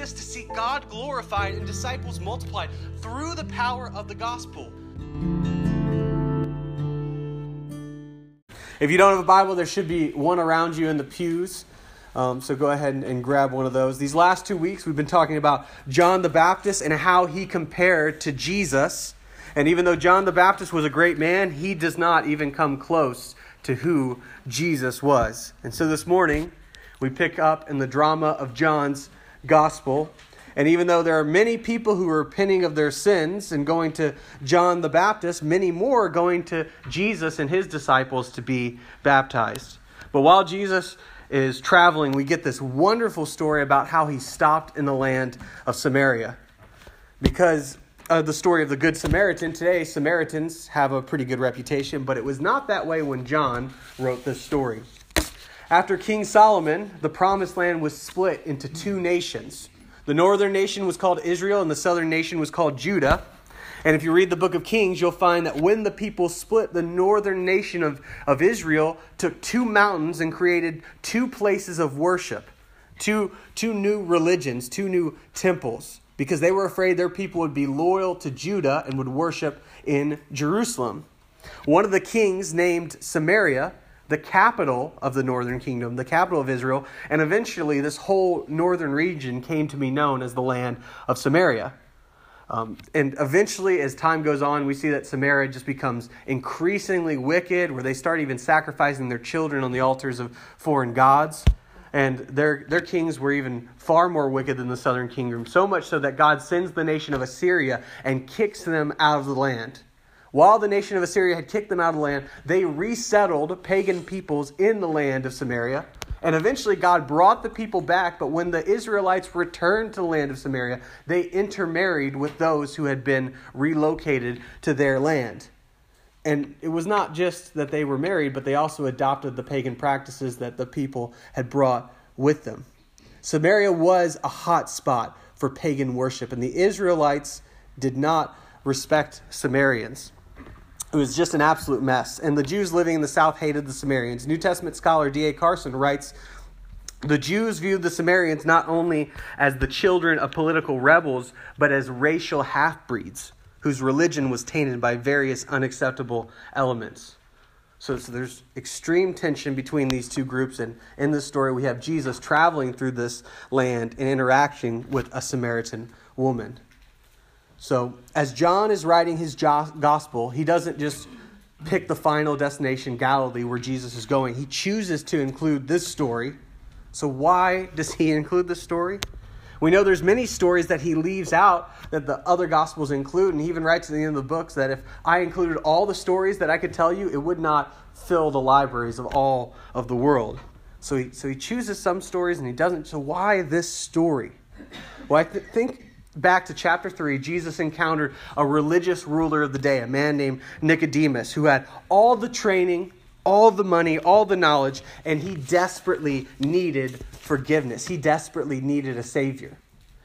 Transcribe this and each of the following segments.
exist to see God glorified and disciples multiplied through the power of the gospel. If you don't have a Bible, there should be one around you in the pews. Um, so go ahead and, and, grab one of those. These last two weeks, we've been talking about John the Baptist and how he compared to Jesus. And even though John the Baptist was a great man, he does not even come close to who Jesus was. And so this morning, we pick up in the drama of John's gospel. And even though there are many people who are repenting of their sins and going to John the Baptist, many more are going to Jesus and his disciples to be baptized. But while Jesus is traveling, we get this wonderful story about how he stopped in the land of Samaria. Because of the story of the Good Samaritan, today Samaritans have a pretty good reputation, but it was not that way when John wrote this story. After King Solomon, the promised land was split into two nations. The northern nation was called Israel, and the southern nation was called Judah. And if you read the book of Kings, you'll find that when the people split, the northern nation of, of Israel took two mountains and created two places of worship, two, two new religions, two new temples, because they were afraid their people would be loyal to Judah and would worship in Jerusalem. One of the kings named Samaria the capital of the northern kingdom, the capital of Israel, and eventually this whole northern region came to be known as the land of Samaria. Um, and eventually, as time goes on, we see that Samaria just becomes increasingly wicked, where they start even sacrificing their children on the altars of foreign gods. And their, their kings were even far more wicked than the southern kingdom, so much so that God sends the nation of Assyria and kicks them out of the land. While the nation of Assyria had kicked them out of the land, they resettled pagan peoples in the land of Samaria and eventually, God brought the people back, but when the Israelites returned to the land of Samaria, they intermarried with those who had been relocated to their land. And it was not just that they were married, but they also adopted the pagan practices that the people had brought with them. Samaria was a hot spot for pagan worship, and the Israelites did not respect Samaritans. It was just an absolute mess. And the Jews living in the south hated the Samaritans. New Testament scholar D.A. Carson writes The Jews viewed the Samaritans not only as the children of political rebels, but as racial half breeds whose religion was tainted by various unacceptable elements. So, so, there's extreme tension between these two groups. And in this story, we have Jesus traveling through this land and interacting with a Samaritan woman. So, as John is writing his gospel, he doesn't just pick the final destination, Galilee, where Jesus is going. He chooses to include this story. So, why does he include this story? We know there's many stories that he leaves out that the other gospels include, and he even writes at the end of the books that if I included all the stories that I could tell you, it would not fill the libraries of all of the world. So he, so he chooses some stories and he doesn't. So why this story? Well, I th- think back to chapter 3, Jesus encountered a religious ruler of the day, a man named Nicodemus, who had all the training, all the money, all the knowledge, and he desperately needed forgiveness. He desperately needed a Savior.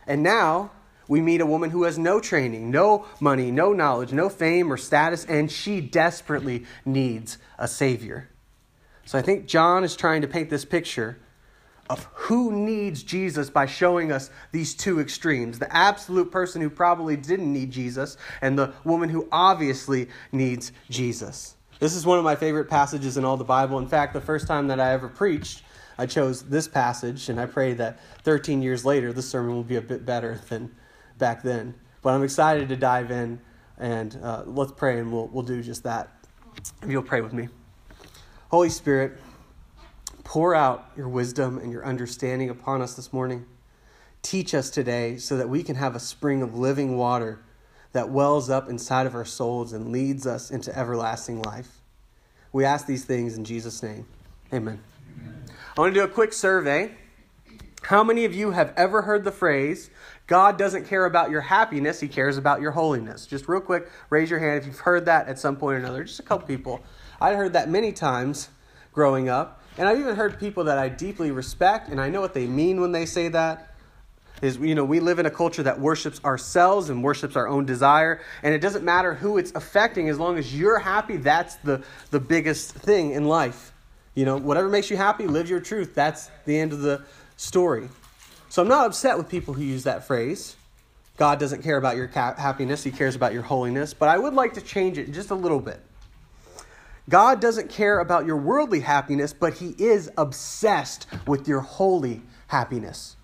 And now we meet a woman who has no training, no money, no knowledge, no fame or status, and she desperately needs a Savior. So I think John is trying to paint this picture of who needs Jesus by showing us these two extremes the absolute person who probably didn't need Jesus, and the woman who obviously needs Jesus. This is one of my favorite passages in all the Bible. In fact, the first time that I ever preached, I chose this passage, and I pray that 13 years later, this sermon will be a bit better than back then. But I'm excited to dive in, and uh, let's pray, and we'll, we'll do just that. If you'll pray with me. Holy Spirit, Pour out your wisdom and your understanding upon us this morning. Teach us today so that we can have a spring of living water that wells up inside of our souls and leads us into everlasting life. We ask these things in Jesus' name. Amen. Amen. I want to do a quick survey. How many of you have ever heard the phrase, God doesn't care about your happiness, He cares about your holiness? Just real quick, raise your hand if you've heard that at some point or another. Just a couple people. I heard that many times growing up. And I've even heard people that I deeply respect, and I know what they mean when they say that. Is, you know, we live in a culture that worships ourselves and worships our own desire, and it doesn't matter who it's affecting as long as you're happy, that's the, the biggest thing in life. You know, whatever makes you happy, live your truth. That's the end of the story. So I'm not upset with people who use that phrase. God doesn't care about your happiness, He cares about your holiness. But I would like to change it just a little bit. God doesn't care about your worldly happiness, but He is obsessed with your holy happiness.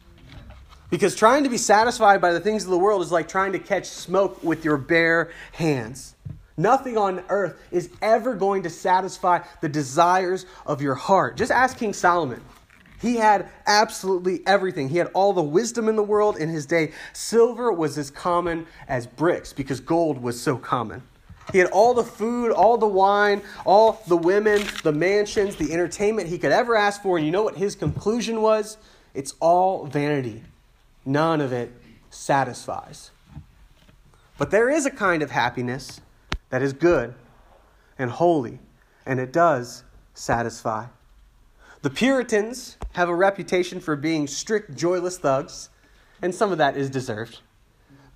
Because trying to be satisfied by the things of the world is like trying to catch smoke with your bare hands. Nothing on earth is ever going to satisfy the desires of your heart. Just ask King Solomon. He had absolutely everything. He had all the wisdom in the world in his day. Silver was as common as bricks because gold was so common. He had all the food, all the wine, all the women, the mansions, the entertainment he could ever ask for. And you know what his conclusion was? It's all vanity. None of it satisfies. But there is a kind of happiness that is good and holy, and it does satisfy. The Puritans have a reputation for being strict, joyless thugs, and some of that is deserved.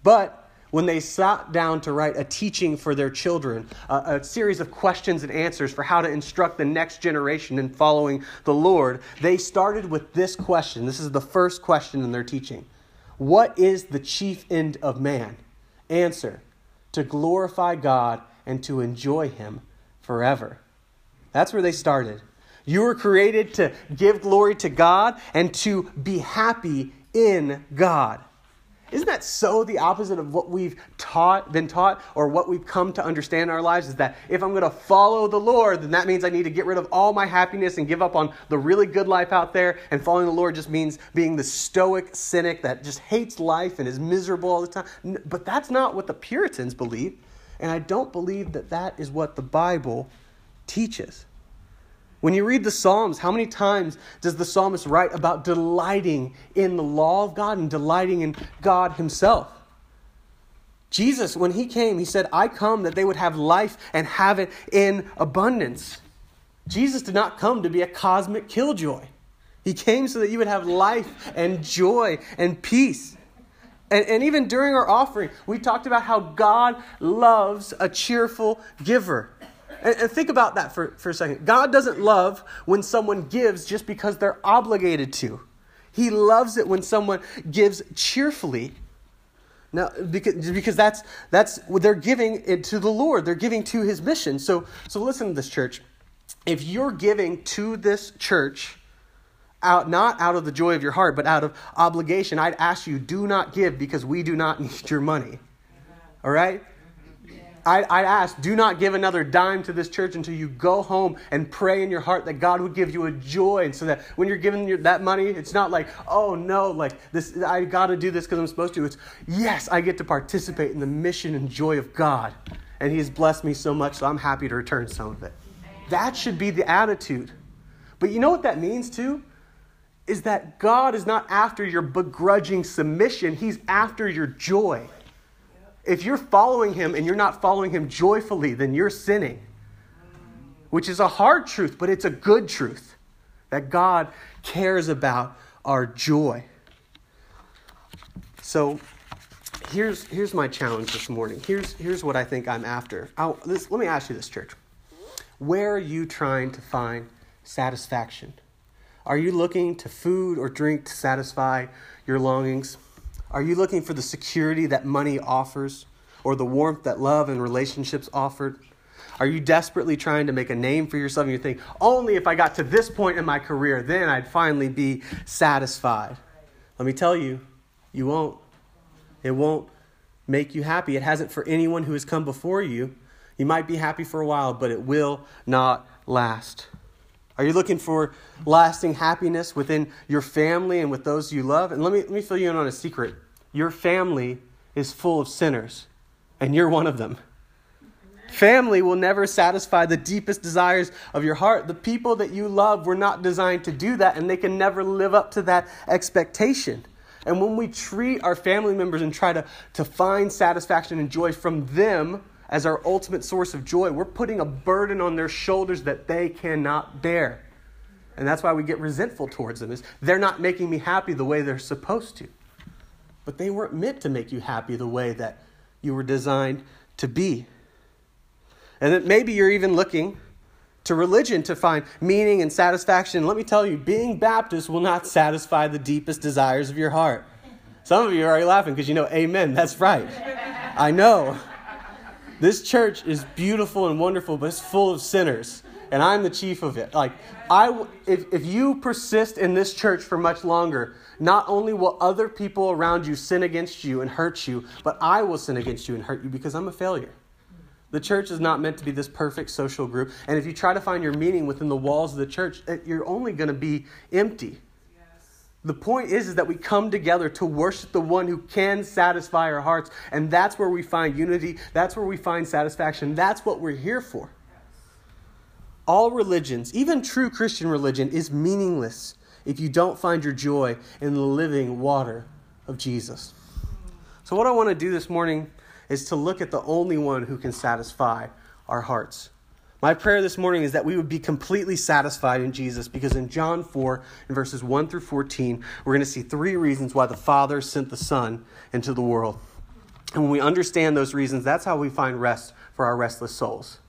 But when they sat down to write a teaching for their children, a, a, series of questions and answers for how to instruct the next generation in following the Lord, they started with this question. This is the first question in their teaching What is the chief end of man? Answer To glorify God and to enjoy Him forever. That's where they started. You were created to give glory to God and to be happy in God. Isn't that so the opposite of what we've taught, been taught, or what we've come to understand in our lives? Is that if I'm going to follow the Lord, then that means I need to get rid of all my happiness and give up on the really good life out there. And following the Lord just means being the stoic cynic that just hates life and is miserable all the time. But that's not what the Puritans believe. And I don't believe that that is what the Bible teaches. When you read the Psalms, how many times does the psalmist write about delighting in the law of God and delighting in God Himself? Jesus, when He came, He said, I come that they would have life and have it in abundance. Jesus did not come to be a cosmic killjoy. He came so that you would have life and joy and peace. And, and even during our offering, we talked about how God loves a cheerful giver. And, and think about that for, for a second. God doesn't love when someone gives just because they're obligated to. He loves it when someone gives cheerfully. Now, because, because that's, that's they're giving it to the Lord. They're giving to his mission. So, so listen to this, church. If you're giving to this church, out not out of the joy of your heart, but out of obligation, I'd ask you, do not give because we do not need your money. All right? I, I ask, do not give another dime to this church until you go home and pray in your heart that God would give you a joy. And so that when you're giving your, that money, it's not like, oh no, like this, I got to do this because I'm supposed to. It's, yes, I get to participate in the mission and joy of God. And He has blessed me so much, so I'm happy to return some of it. That should be the attitude. But you know what that means too? Is that God is not after your begrudging submission, He's after your joy. If you're following him and you're not following him joyfully, then you're sinning. Which is a hard truth, but it's a good truth that God cares about our joy. So here's, here's my challenge this morning. Here's, here's what I think I'm after. This, let me ask you this, church. Where are you trying to find satisfaction? Are you looking to food or drink to satisfy your longings? Are you looking for the security that money offers or the warmth that love and relationships offered? Are you desperately trying to make a name for yourself and you think, only if I got to this point in my career, then I'd finally be satisfied? Let me tell you, you won't. It won't make you happy. It hasn't for anyone who has come before you. You might be happy for a while, but it will not last. Are you looking for lasting happiness within your family and with those you love? And let me, let me fill you in on a secret. Your family is full of sinners, and you're one of them. Family will never satisfy the deepest desires of your heart. The people that you love were not designed to do that, and they can never live up to that expectation. And when we treat our family members and try to, to find satisfaction and joy from them as our ultimate source of joy, we're putting a burden on their shoulders that they cannot bear. And that's why we get resentful towards them is they're not making me happy the way they're supposed to. But they weren't meant to make you happy the way that you were designed to be. And that maybe you're even looking to religion to find meaning and satisfaction. Let me tell you, being Baptist will not satisfy the deepest desires of your heart. Some of you are already laughing because you know, amen, that's right. I know. This church is beautiful and wonderful, but it's full of sinners. And I'm the chief of it. Like, I, if, if you persist in this church for much longer, not only will other people around you sin against you and hurt you, but I will sin against you and hurt you because I'm a failure. The church is not meant to be this perfect social group. And if you try to find your meaning within the walls of the church, eh, you're only going to be empty. The point is, is that we come together to worship the one who can satisfy our hearts. And that's where we find unity. That's where we find satisfaction. That's what we're here for. All religions, even true Christian religion, is meaningless if you don't find your joy in the living water of Jesus. So, what I want to do this morning is to look at the only one who can satisfy our hearts. My prayer this morning is that we would be completely satisfied in Jesus because in John 4, in verses 1 through 14, we're going to see three reasons why the Father sent the Son into the world. And when we understand those reasons, that's how we find rest for our restless souls.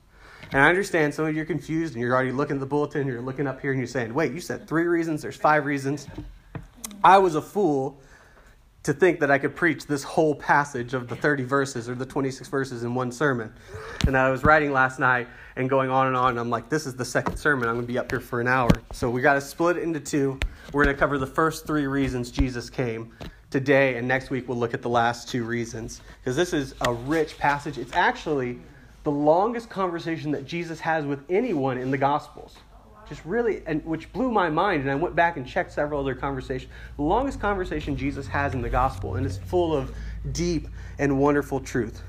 And I understand some of you are confused and you're already looking at the bulletin, you're looking up here and you're saying, wait, you said three reasons, there's five reasons. I was a fool to think that I could preach this whole passage of the 30 verses or the 26 verses in one sermon. And I was writing last night and going on and on. And I'm like, this is the second sermon. I'm going to be up here for an hour. So we got to split it into two. We're going to cover the first three reasons Jesus came today. And next week we'll look at the last two reasons. Because this is a rich passage. It's actually the longest conversation that Jesus has with anyone in the Gospels. Just really, and which blew my mind. And I went back and checked several other conversations. The longest conversation Jesus has in the Gospel, and it's full of deep and wonderful truth.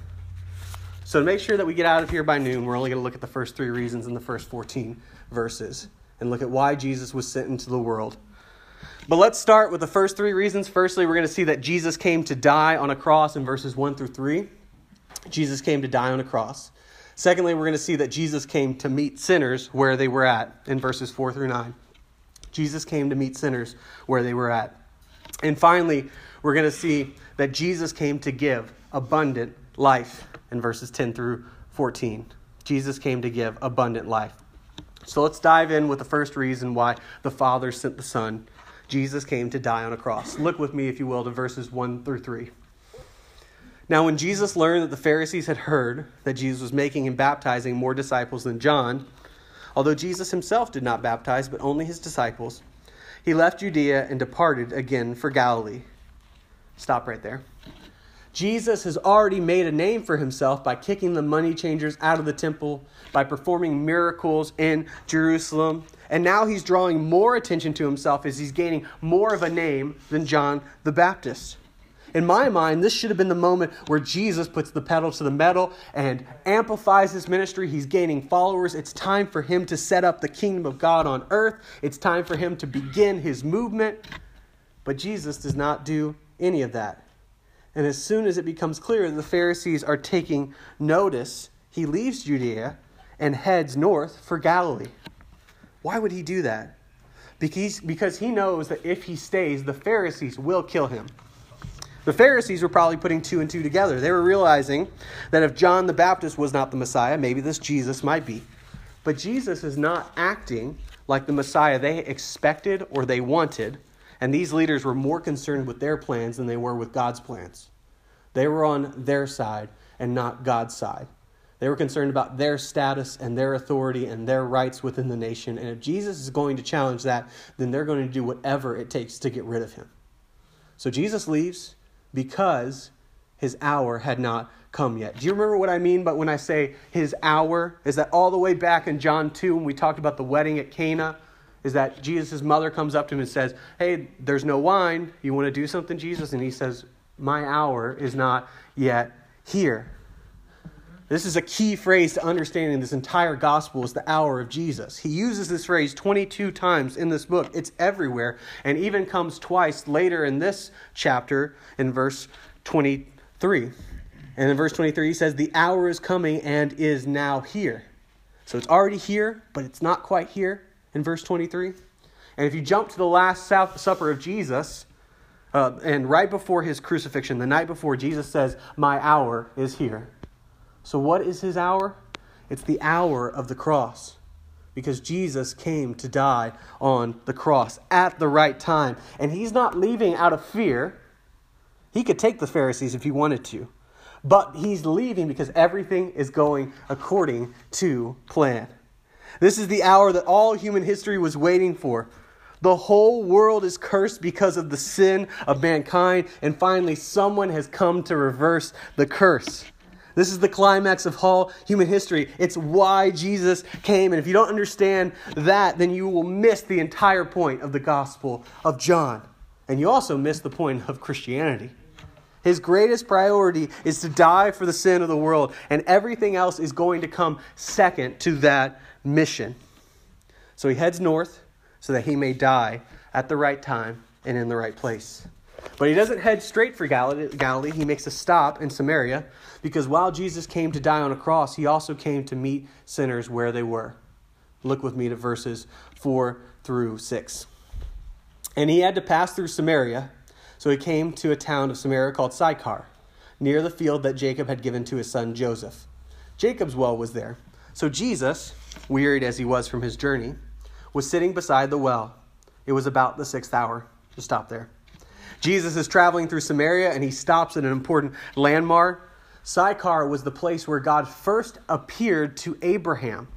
So to make sure that we get out of here by noon, we're only going to look at the first three reasons in the first 14 verses and look at why Jesus was sent into the world. But let's start with the first three reasons. Firstly, we're going to see that Jesus came to die on a cross in verses 1 through 3. Jesus came to die on a cross. Secondly, we're going to see that Jesus came to meet sinners where they were at in verses 4 through 9. Jesus came to meet sinners where they were at. And finally, we're going to see that Jesus came to give abundant life in verses 10 through 14. Jesus came to give abundant life. So let's dive in with the first reason why the Father sent the Son. Jesus came to die on a cross. Look with me, if you will, to verses 1 through 3. Now, when Jesus learned that the Pharisees had heard that Jesus was making and baptizing more disciples than John, although Jesus himself did not baptize, but only his disciples, he left Judea and departed again for Galilee. Stop right there. Jesus has already made a name for himself by kicking the money changers out of the temple, by performing miracles in Jerusalem. And now he's drawing more attention to himself as he's gaining more of a name than John the Baptist. In my mind, this should have been the moment where Jesus puts the pedal to the metal and amplifies his ministry. He's gaining followers. It's time for him to set up the kingdom of God on earth. It's time for him to begin his movement. But Jesus does not do any of that. And as soon as it becomes clear that the Pharisees are taking notice, he leaves Judea and heads north for Galilee. Why would he do that? Because, he knows that if he stays, the Pharisees will kill him. The Pharisees were probably putting two and two together. They were realizing that if John the Baptist was not the Messiah, maybe this Jesus might be. But Jesus is not acting like the Messiah they expected or they wanted, and these leaders were more concerned with their plans than they were with God's plans. They were on their side and not God's side. They were concerned about their status and their authority and their rights within the nation. And if Jesus is going to challenge that, then they're going to do whatever it takes to get rid of him. So Jesus leaves because his hour had not come yet. Do you remember what I mean but when I say his hour? Is that all the way back in John 2 when we talked about the wedding at Cana? Is that Jesus' mother comes up to him and says, Hey, there's no wine. You want to do something, Jesus? And he says, My hour is not yet here. This is a key phrase to understanding this entire gospel is the hour of Jesus. He uses this phrase 22 times in this book. It's everywhere and even comes twice later in this chapter in verse 23. And in verse 23 he says the hour is coming and is now here. So it's already here, but it's not quite here in verse 23. And if you jump to the last supper of Jesus, uh, and right before his crucifixion, the night before, Jesus says, My hour is here. So, what is his hour? It's the hour of the cross. because Jesus came to die on the cross at the right time. And he's not leaving out of fear. He could take the Pharisees if he wanted to, but he's leaving because everything is going according to plan. This is the hour that all human history was waiting for. The whole world is cursed because of the sin of mankind, and finally, someone has come to reverse the curse. This is the climax of all human history. It's why Jesus came. And if you don't understand that, then you will miss the entire point of the Gospel of John. And you also miss the point of Christianity. His greatest priority is to die for the sin of the world, and everything else is going to come second to that mission. So he heads north so that he may die at the right time and in the right place. But he doesn't head straight for Galilee. He makes a stop in Samaria because while Jesus came to die on a cross, he also came to meet sinners where they were. Look with me to verses 4 through 6. And he had to pass through Samaria, so he came to a town of Samaria called Sychar, near the field that Jacob had given to his son Joseph. Jacob's well was there. So Jesus, wearied as he was from his journey, was sitting beside the well. It was about the sixth hour. Just stop there. Jesus is traveling through Samaria and he stops at an important landmark. Sychar was the place where God first appeared to Abraham.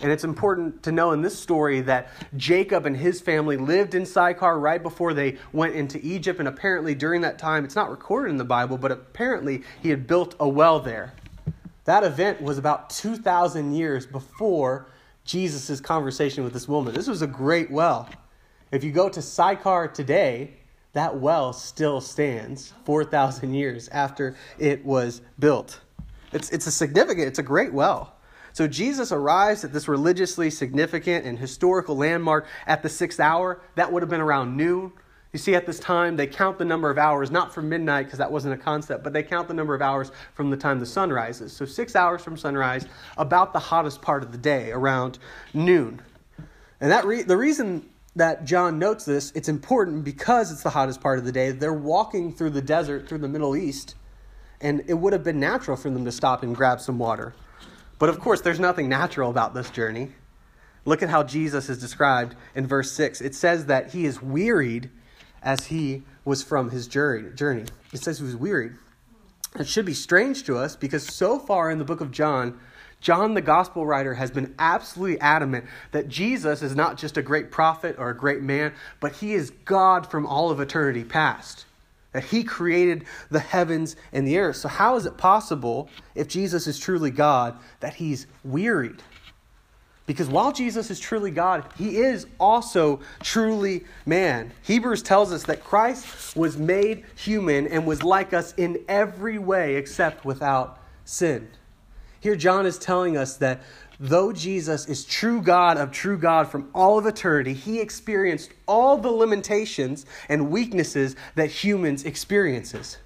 And it's important to know in this story that Jacob and his family lived in Sychar right before they went into Egypt. And apparently, during that time, it's not recorded in the Bible, but apparently he had built a well there. That event was about 2,000 years before Jesus' conversation with this woman. This was a great well. If you go to Sychar today, that well still stands 4,000 years after it was built. It's, it's a significant, it's a great well. So Jesus arrives at this religiously significant and historical landmark at the sixth hour. That would have been around noon. You see, at this time, they count the number of hours, not from midnight, because that wasn't a concept, but they count the number of hours from the time the sun rises. So, six hours from sunrise, about the hottest part of the day, around noon. And that re- the reason that John notes this, it's important because it's the hottest part of the day. They're walking through the desert, through the Middle East, and it would have been natural for them to stop and grab some water. But of course, there's nothing natural about this journey. Look at how Jesus is described in verse 6. It says that he is wearied as he was from his journey. It says he was wearied. It should be strange to us because so far in the book of John, John, the gospel writer, has been absolutely adamant that Jesus is not just a great prophet or a great man, but he is God from all of eternity past. That he created the heavens and the earth. So, how is it possible, if Jesus is truly God, that he's wearied? Because while Jesus is truly God, he is also truly man. Hebrews tells us that Christ was made human and was like us in every way except without sin. Here, John is telling us that though Jesus is true God of true God from all of eternity, he experienced all the limitations and weaknesses that humans experiences.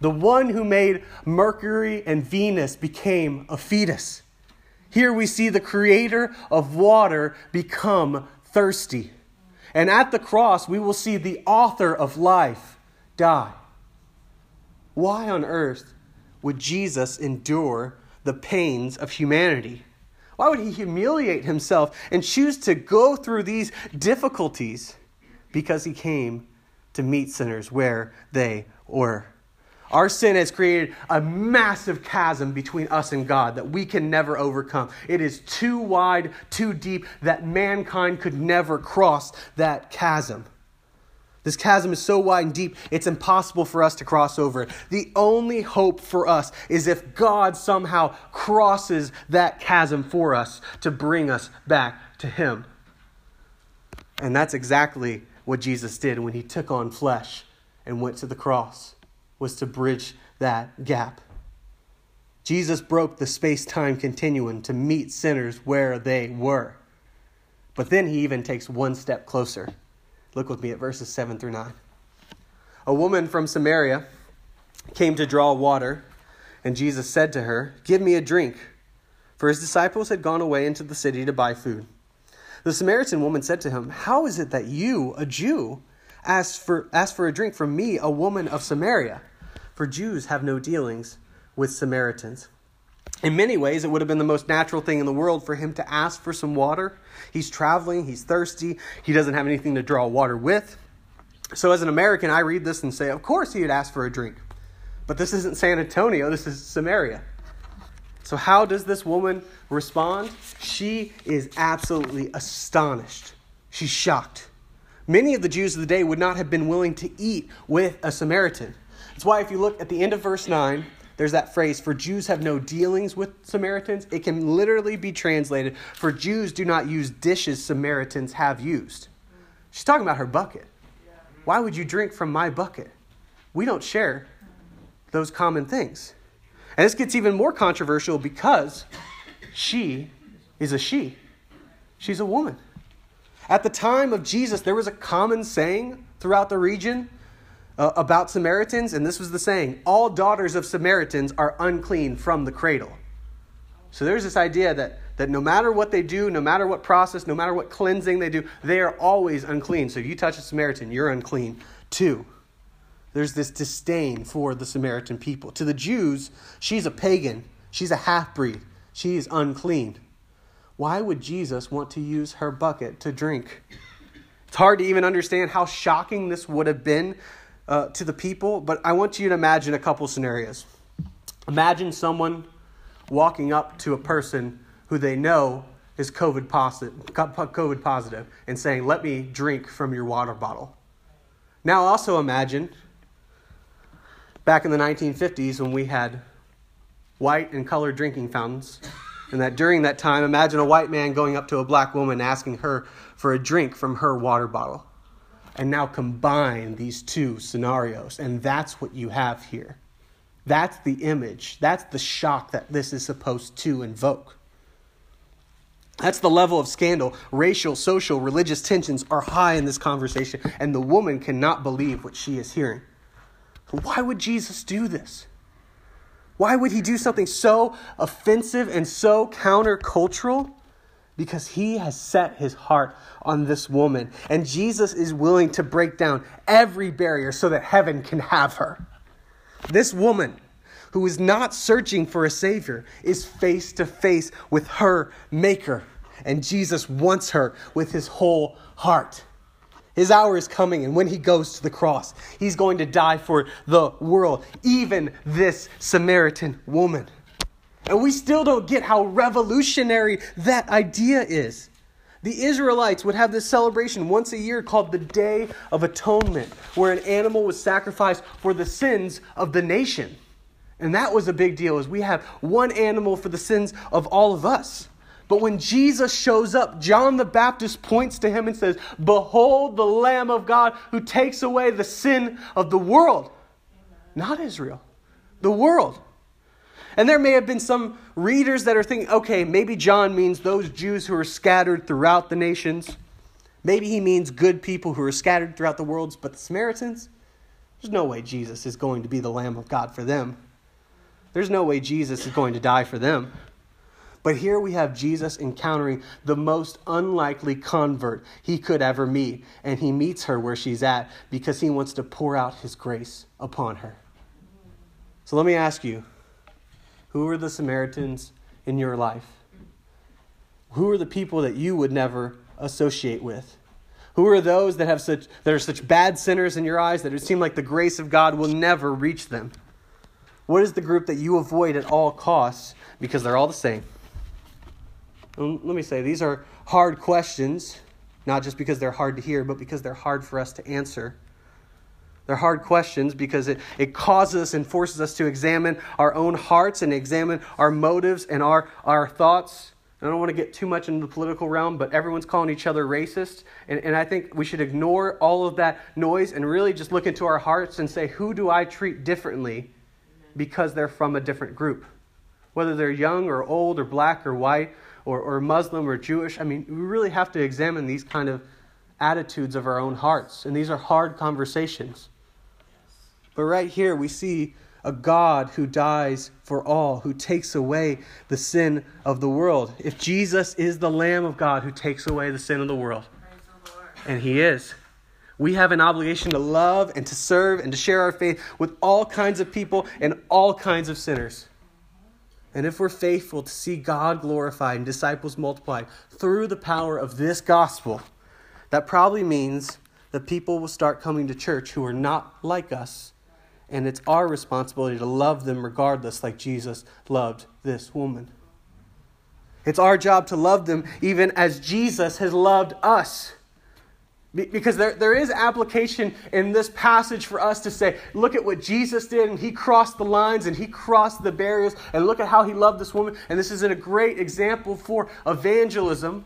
The one who made Mercury and Venus became a fetus. Here we see the creator of water become thirsty. And at the cross, we will see the author of life die. Why on earth would Jesus endure the pains of humanity? Why would he humiliate himself and choose to go through these difficulties? Because he came to meet sinners where they were. Our sin has created a massive chasm between us and God that we can never overcome. It is too wide, too deep, that mankind could never cross that chasm. This chasm is so wide and deep, it's impossible for us to cross over it. The only hope for us is if God somehow crosses that chasm for us to bring us back to Him. And that's exactly what Jesus did when He took on flesh and went to the cross, was to bridge that gap. Jesus broke the space time continuum to meet sinners where they were. But then he even takes one step closer Look with me at verses 7 through 9. A woman from Samaria came to draw water, and Jesus said to her, Give me a drink. For his disciples had gone away into the city to buy food. The Samaritan woman said to him, How is it that you, a Jew, ask for, ask for a drink from me, a woman of Samaria? For Jews have no dealings with Samaritans. In many ways, it would have been the most natural thing in the world for him to ask for some water. He's traveling, he's thirsty, he doesn't have anything to draw water with. So, as an American, I read this and say, of course he would ask for a drink. But this isn't San Antonio, this is Samaria. So, how does this woman respond? She is absolutely astonished. She's shocked. Many of the Jews of the day would not have been willing to eat with a Samaritan. That's why, if you look at the end of verse 9, there's that phrase, for Jews have no dealings with Samaritans. It can literally be translated, for Jews do not use dishes Samaritans have used. She's talking about her bucket. Why would you drink from my bucket? We don't share those common things. And this gets even more controversial because she is a she. She's a woman. At the time of Jesus, there was a common saying throughout the region uh, about Samaritans, and this was the saying all daughters of Samaritans are unclean from the cradle. So there's this idea that, that no matter what they do, no matter what process, no matter what cleansing they do, they are always unclean. So if you touch a Samaritan, you're unclean too. There's this disdain for the Samaritan people. To the Jews, she's a pagan, she's a half breed, she is unclean. Why would Jesus want to use her bucket to drink? It's hard to even understand how shocking this would have been uh, to the people, but I want you to imagine a couple scenarios. Imagine someone walking up to a person who they know is COVID COVID positive and saying, Let me drink from your water bottle. Now, also imagine back in the 1950s when we had white and colored drinking fountains, and that during that time, imagine a white man going up to a black woman asking her for a drink from her water bottle and now combine these two scenarios. And that's what you have here. That's the image. That's the shock that this is supposed to invoke. That's the level of scandal. Racial, social, religious tensions are high in this conversation, and the woman cannot believe what she is hearing. Why would Jesus do this? Why would he do something so offensive and so countercultural? Because he has set his heart on this woman. And Jesus is willing to break down every barrier so that heaven can have her. This woman, who is not searching for a Savior, is face to face with her Maker. And Jesus wants her with his whole heart. His hour is coming, and when he goes to the cross, he's going to die for the world, even this Samaritan woman. And we still don't get how revolutionary that idea is. The Israelites would have this celebration once a year called the Day of Atonement, where an animal was sacrificed for the sins of the nation. And that was a big deal, as we have one animal for the sins of all of us. But when Jesus shows up, John the Baptist points to him and says, Behold the Lamb of God who takes away the sin of the world. Not Israel, the world. And there may have been some readers that are thinking, okay, maybe John means those Jews who are scattered throughout the nations. Maybe he means good people who are scattered throughout the world, but the Samaritans, there's no way Jesus is going to be the Lamb of God for them. There's no way Jesus is going to die for them. But here we have Jesus encountering the most unlikely convert he could ever meet. And he meets her where she's at because he wants to pour out his grace upon her. So let me ask you who are the Samaritans in your life? Who are the people that you would never associate with? Who are those that have such that are such bad sinners in your eyes that it seems like the grace of God will never reach them? What is the group that you avoid at all costs because they're all the same? let me say these are hard questions, not just because they're hard to hear, but because they're hard for us to answer. They're hard questions because it, it causes us and forces us to examine our own hearts and examine our motives and our, our thoughts. I don't want to get too much into the political realm, but everyone's calling each other racist. And, and I think we should ignore all of that noise and really just look into our hearts and say, who do I treat differently because they're from a different group? Whether they're young or old or black or white or, or Muslim or Jewish. I mean, we really have to examine these kind of attitudes of our own hearts. And these are hard conversations. But right here, we see a God who dies for all, who takes away the sin of the world. If Jesus is the Lamb of God who takes away the sin of the world, and He is, we have an obligation to love and to serve and to share our faith with all kinds of people and all kinds of sinners. and if we're faithful to see God glorified and disciples multiplied through the power of this gospel, that probably means that people will start coming to church who are not like us. And it's our responsibility to love them regardless, like Jesus loved this woman. It's our job to love them even as Jesus has loved us. Because there, there is application in this passage for us to say, look at what Jesus did, and he crossed the lines and he crossed the barriers, and look at how he loved this woman. And this is a great example for evangelism.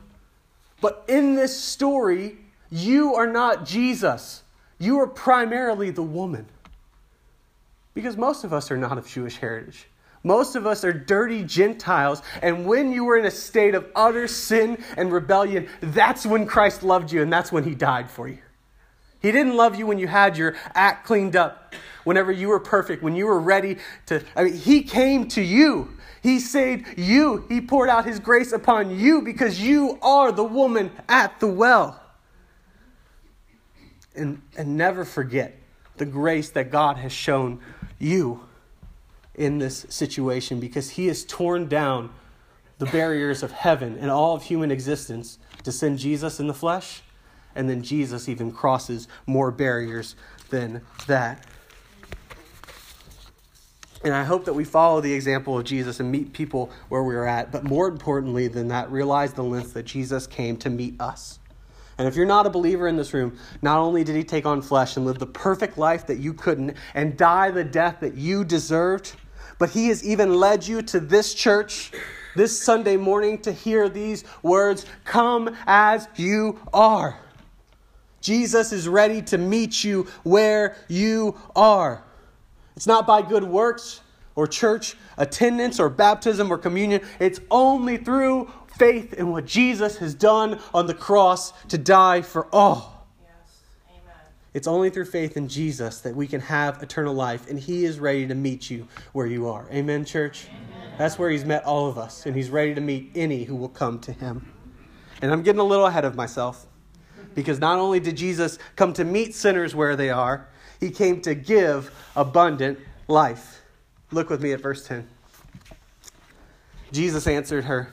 But in this story, you are not Jesus. You are primarily the woman. Because most of us are not of Jewish heritage. Most of us are dirty Gentiles, and when you were in a state of utter sin and rebellion, that's when Christ loved you, and that's when He died for you. He didn't love you when you had your act cleaned up, whenever you were perfect, when you were ready to. I mean, He came to you. He saved you. He poured out His grace upon you because you are the woman at the well. And, and never forget the grace that God has shown you in this situation because he has torn down the barriers of heaven and all of human existence to send Jesus in the flesh. And then Jesus even crosses more barriers than that. And I hope that we follow the example of Jesus and meet people where we're at. But more importantly than that, realize the lengths that Jesus came to meet us. And if you're not a believer in this room, not only did he take on flesh and live the perfect life that you couldn't and die the death that you deserved, but He has even led you to this church this Sunday morning to hear these words Come as you are. Jesus is ready to meet you where you are. It's not by good works or church attendance or baptism or communion. It's only through faith in what Jesus has done on the cross to die for all. It's only through faith in Jesus that we can have eternal life, and He is ready to meet you where you are. Amen, church? Amen. That's where He's met all of us, and He's ready to meet any who will come to Him. And I'm getting a little ahead of myself because not only did Jesus come to meet sinners where they are, He came to give abundant life. Look with me at verse 10. Jesus answered her,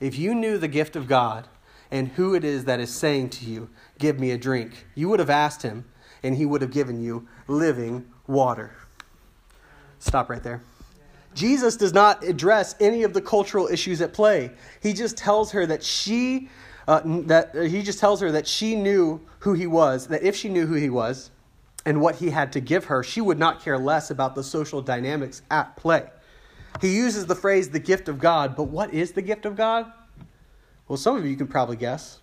If you knew the gift of God, and who it is that is saying to you, Give me a drink. You would have asked him, and he would have given you living water. Stop right there. Jesus does not address any of the cultural issues at play. He just tells her that she uh, that uh, he just tells her that she knew who he was, that if she knew who he was and what he had to give her, she would not care less about the social dynamics at play. He uses the phrase the gift of God, but what is the gift of God? Well, some of you can probably guess.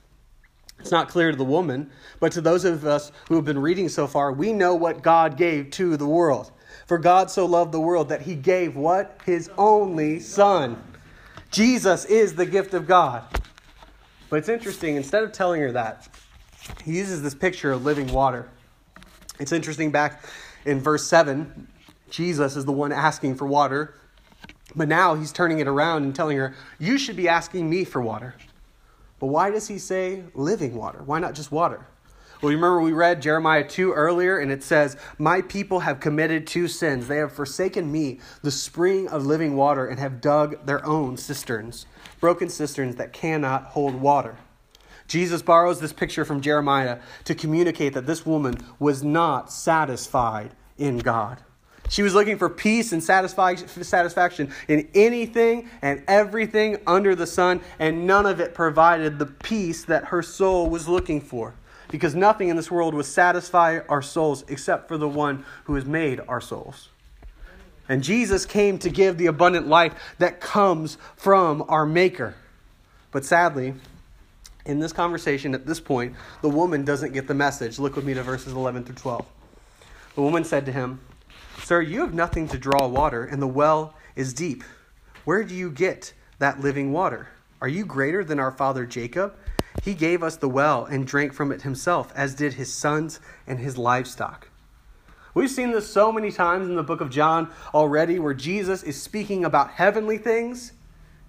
It's not clear to the woman, but to those of us who have been reading so far, we know what God gave to the world. For God so loved the world that he gave what? His only Son. Jesus is the gift of God. But it's interesting, instead of telling her that, he uses this picture of living water. It's interesting back in verse 7, Jesus is the one asking for water. But now he's turning it around and telling her, You should be asking me for water. But why does he say living water? Why not just water? Well, you remember we read Jeremiah 2 earlier, and it says, My people have committed two sins. They have forsaken me, the spring of living water, and have dug their own cisterns, broken cisterns that cannot hold water. Jesus borrows this picture from Jeremiah to communicate that this woman was not satisfied in God. She was looking for peace and satisfaction in anything and everything under the sun, and none of it provided the peace that her soul was looking for. Because nothing in this world will satisfy our souls except for the one who has made our souls. And Jesus came to give the abundant life that comes from our Maker. But sadly, in this conversation at this point, the woman doesn't get the message. Look with me to verses 11 through 12. The woman said to him, Sir, you have nothing to draw water, and the well is deep. Where do you get that living water? Are you greater than our father Jacob? He gave us the well and drank from it himself, as did his sons and his livestock. We've seen this so many times in the book of John already, where Jesus is speaking about heavenly things,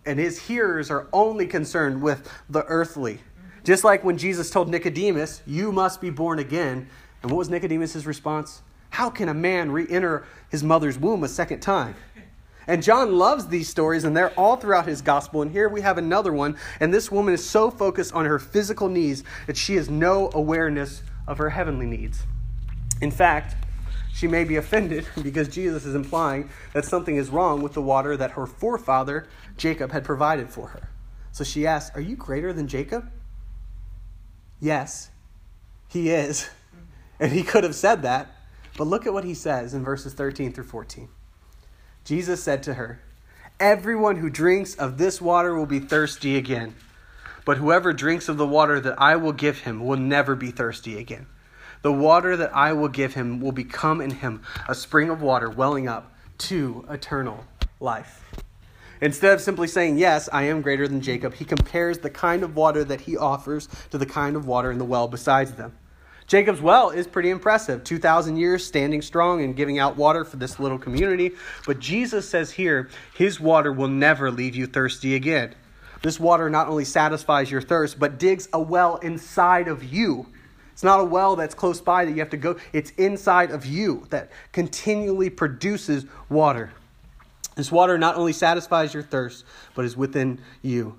and his hearers are only concerned with the earthly. Just like when Jesus told Nicodemus, You must be born again. And what was Nicodemus' response? How can a man re enter his mother's womb a second time? And John loves these stories, and they're all throughout his gospel. And here we have another one, and this woman is so focused on her physical needs that she has no awareness of her heavenly needs. In fact, she may be offended because Jesus is implying that something is wrong with the water that her forefather, Jacob, had provided for her. So she asks, Are you greater than Jacob? Yes, he is. And he could have said that, but look at what he says in verses 13 through 14. Jesus said to her, Everyone who drinks of this water will be thirsty again. But whoever drinks of the water that I will give him will never be thirsty again. The water that I will give him will become in him a spring of water welling up to eternal life. Instead of simply saying, Yes, I am greater than Jacob, he compares the kind of water that he offers to the kind of water in the well besides them. Jacob's well is pretty impressive 2,000 years standing strong and giving out water for this little community. But Jesus says here, His water will never leave you thirsty again. This water not only satisfies your thirst, but digs a well inside of you. It's not a well that's close by that you have to go, it's inside of you that continually produces water. This water not only satisfies your thirst, but is within you.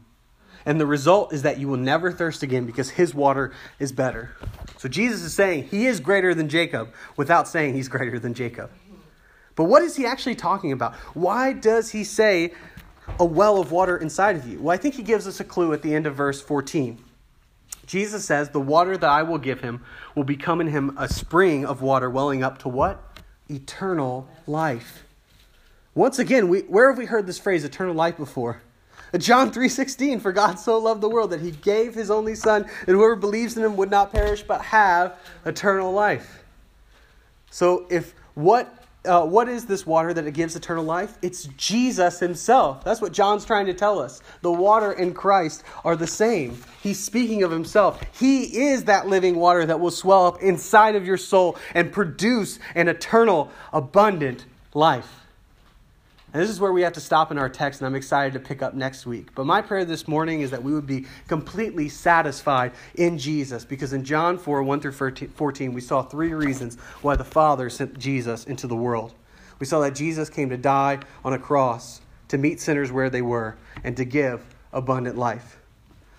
And the result is that you will never thirst again because his water is better. So Jesus is saying he is greater than Jacob without saying he's greater than Jacob. But what is he actually talking about? Why does he say a well of water inside of you? Well, I think he gives us a clue at the end of verse 14. Jesus says, The water that I will give him will become in him a spring of water welling up to what? Eternal life. Once again, we, where have we heard this phrase, eternal life, before? John 3:16 for God so loved the world that he gave his only son that whoever believes in him would not perish but have eternal life. So if what uh, what is this water that it gives eternal life? It's Jesus himself. That's what John's trying to tell us. The water and Christ are the same. He's speaking of himself. He is that living water that will swell up inside of your soul and produce an eternal, abundant life. And this is where we have to stop in our text, and I'm excited to pick up next week. But my prayer this morning is that we would be completely satisfied in Jesus, because in John 4 1 through 14, we saw three reasons why the Father sent Jesus into the world. We saw that Jesus came to die on a cross, to meet sinners where they were, and to give abundant life.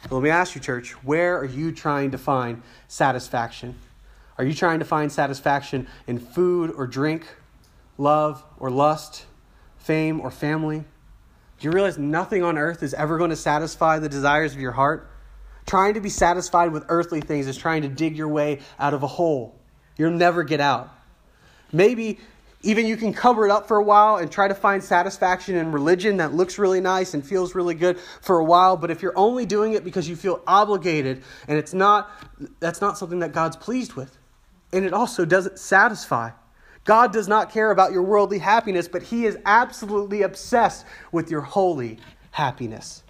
So let me ask you, church, where are you trying to find satisfaction? Are you trying to find satisfaction in food or drink, love or lust? Fame, or family? Do you realize nothing on earth is ever going to satisfy the desires of your heart? Trying to be satisfied with earthly things is trying to dig your way out of a hole. You'll never get out. Maybe even you can cover it up for a while and try to find satisfaction in religion that looks really nice and feels really good for a while, but if you're only doing it because you feel obligated and it's not that's not something that God's pleased with. And it also doesn't satisfy. God does not care about your worldly happiness, but He is absolutely obsessed with your holy happiness.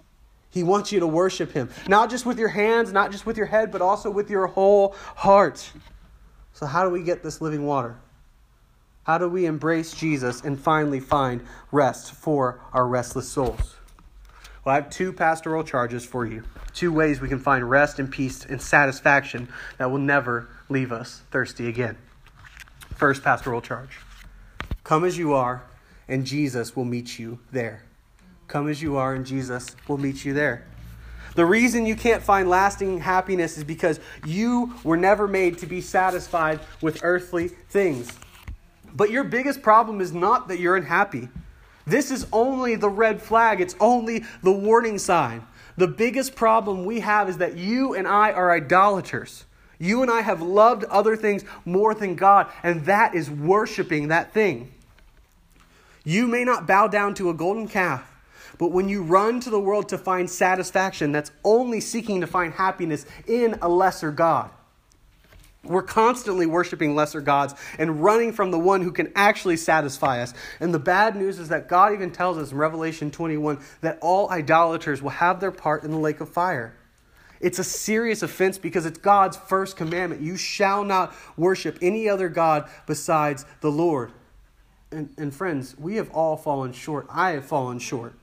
He wants you to worship Him, not just with your hands, not just with your head, but also with your whole heart. So, how do we get this living water? How do we embrace Jesus and finally find rest for our restless souls? Well, I have two pastoral charges for you. Two ways we can find rest and peace and satisfaction that will never leave us thirsty again. First pastoral charge Come as you are, and Jesus will meet you there. Come as you are, and Jesus will meet you there. The reason you can't find lasting happiness is because you were never made to be satisfied with earthly things. But your biggest problem is not that you're unhappy. This is only the red flag, it's only the warning sign. The biggest problem we have is that you and I are idolaters. You and I have loved other things more than God, and that is worshiping that thing. You may not bow down to a golden calf, but when you run to the world to find satisfaction, that's only seeking to find happiness in a lesser God. We're constantly worshiping lesser gods and running from the one who can actually satisfy us. And the bad news is that God even tells us in Revelation 21 that all idolaters will have their part in the lake of fire. It's a serious offense because it's God's first commandment. You shall not worship any other God besides the Lord. And, and friends, we have all fallen short. I have fallen short.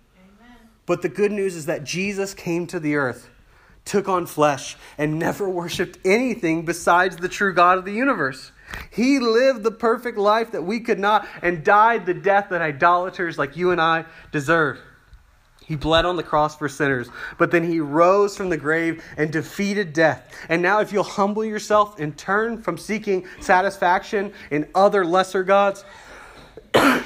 But the good news is that Jesus came to the earth, took on flesh, and never worshiped anything besides the true God of the universe. He lived the perfect life that we could not and died the death that idolaters like you and I deserve. He bled on the cross for sinners, but then he rose from the grave and defeated death. And now, if you'll humble yourself and turn from seeking satisfaction in other lesser gods, and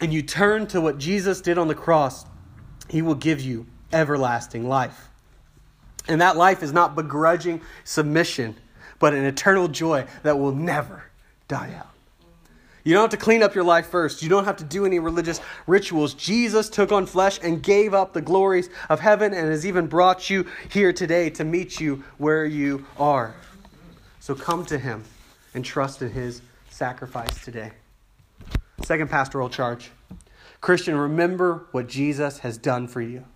you turn to what Jesus did on the cross, he will give you everlasting life. And that life is not begrudging submission, but an eternal joy that will never die out. You don't have to clean up your life first. You don't have to do any religious rituals. Jesus took on flesh and gave up the glories of heaven and has even brought you here today to meet you where you are. So come to him and trust in his sacrifice today. Second pastoral charge Christian, remember what Jesus has done for you.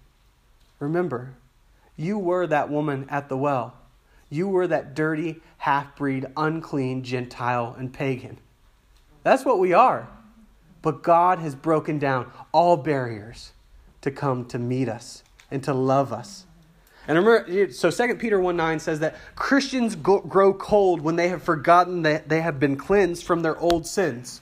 Remember, you were that woman at the well. You were that dirty, half breed, unclean Gentile and pagan. That's what we are. But God has broken down all barriers to come to meet us and to love us. And remember, so 2 Peter 1 9 says that Christians grow cold when they have forgotten that they have been cleansed from their old sins.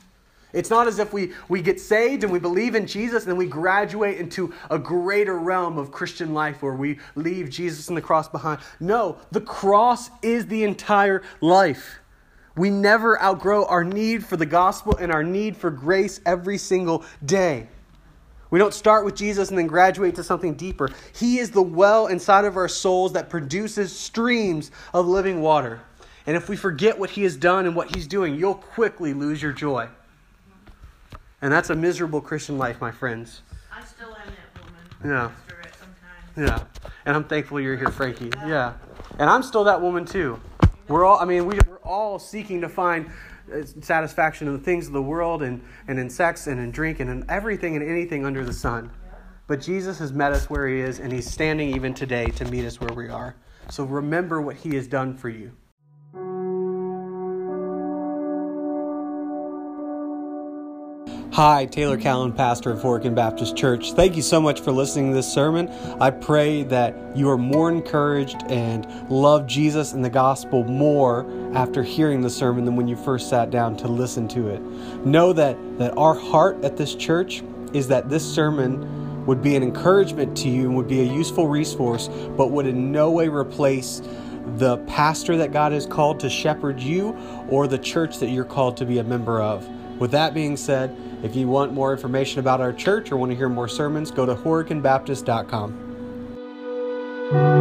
It's not as if we, we get saved and we believe in Jesus and then we graduate into a greater realm of Christian life where we leave Jesus and the cross behind. No, the cross is the entire life. We never outgrow our need for the gospel and our need for grace every single day. We don't start with Jesus and then graduate to something deeper. He is the well inside of our souls that produces streams of living water. And if we forget what He has done and what He's doing, you'll quickly lose your joy. And that's a miserable Christian life, my friends. I still am that woman. Yeah. Sometimes. Yeah. And I'm thankful you're here, Frankie. Yeah. And I'm still that woman, too. We're all, I mean, we, we're all seeking to find uh, satisfaction in the things of the world and, and in sex and in drink and in everything and anything under the sun. But Jesus has met us where He is, and He's standing even today to meet us where we are. So remember what He has done for you. Hi, Taylor Callan, pastor of Horicon Baptist Church. Thank you so much for listening to this sermon. I pray that you are more encouraged and love Jesus and the gospel more after hearing the sermon than when you first sat down to listen to it. Know that, that our heart at this church is that this sermon would be an encouragement to you and would be a useful resource, but would in no way replace the pastor that God has called to shepherd you or the church that you're called to be a member of. With that being said, if you want more information about our church or want to hear more sermons, go to horiconbaptist.com.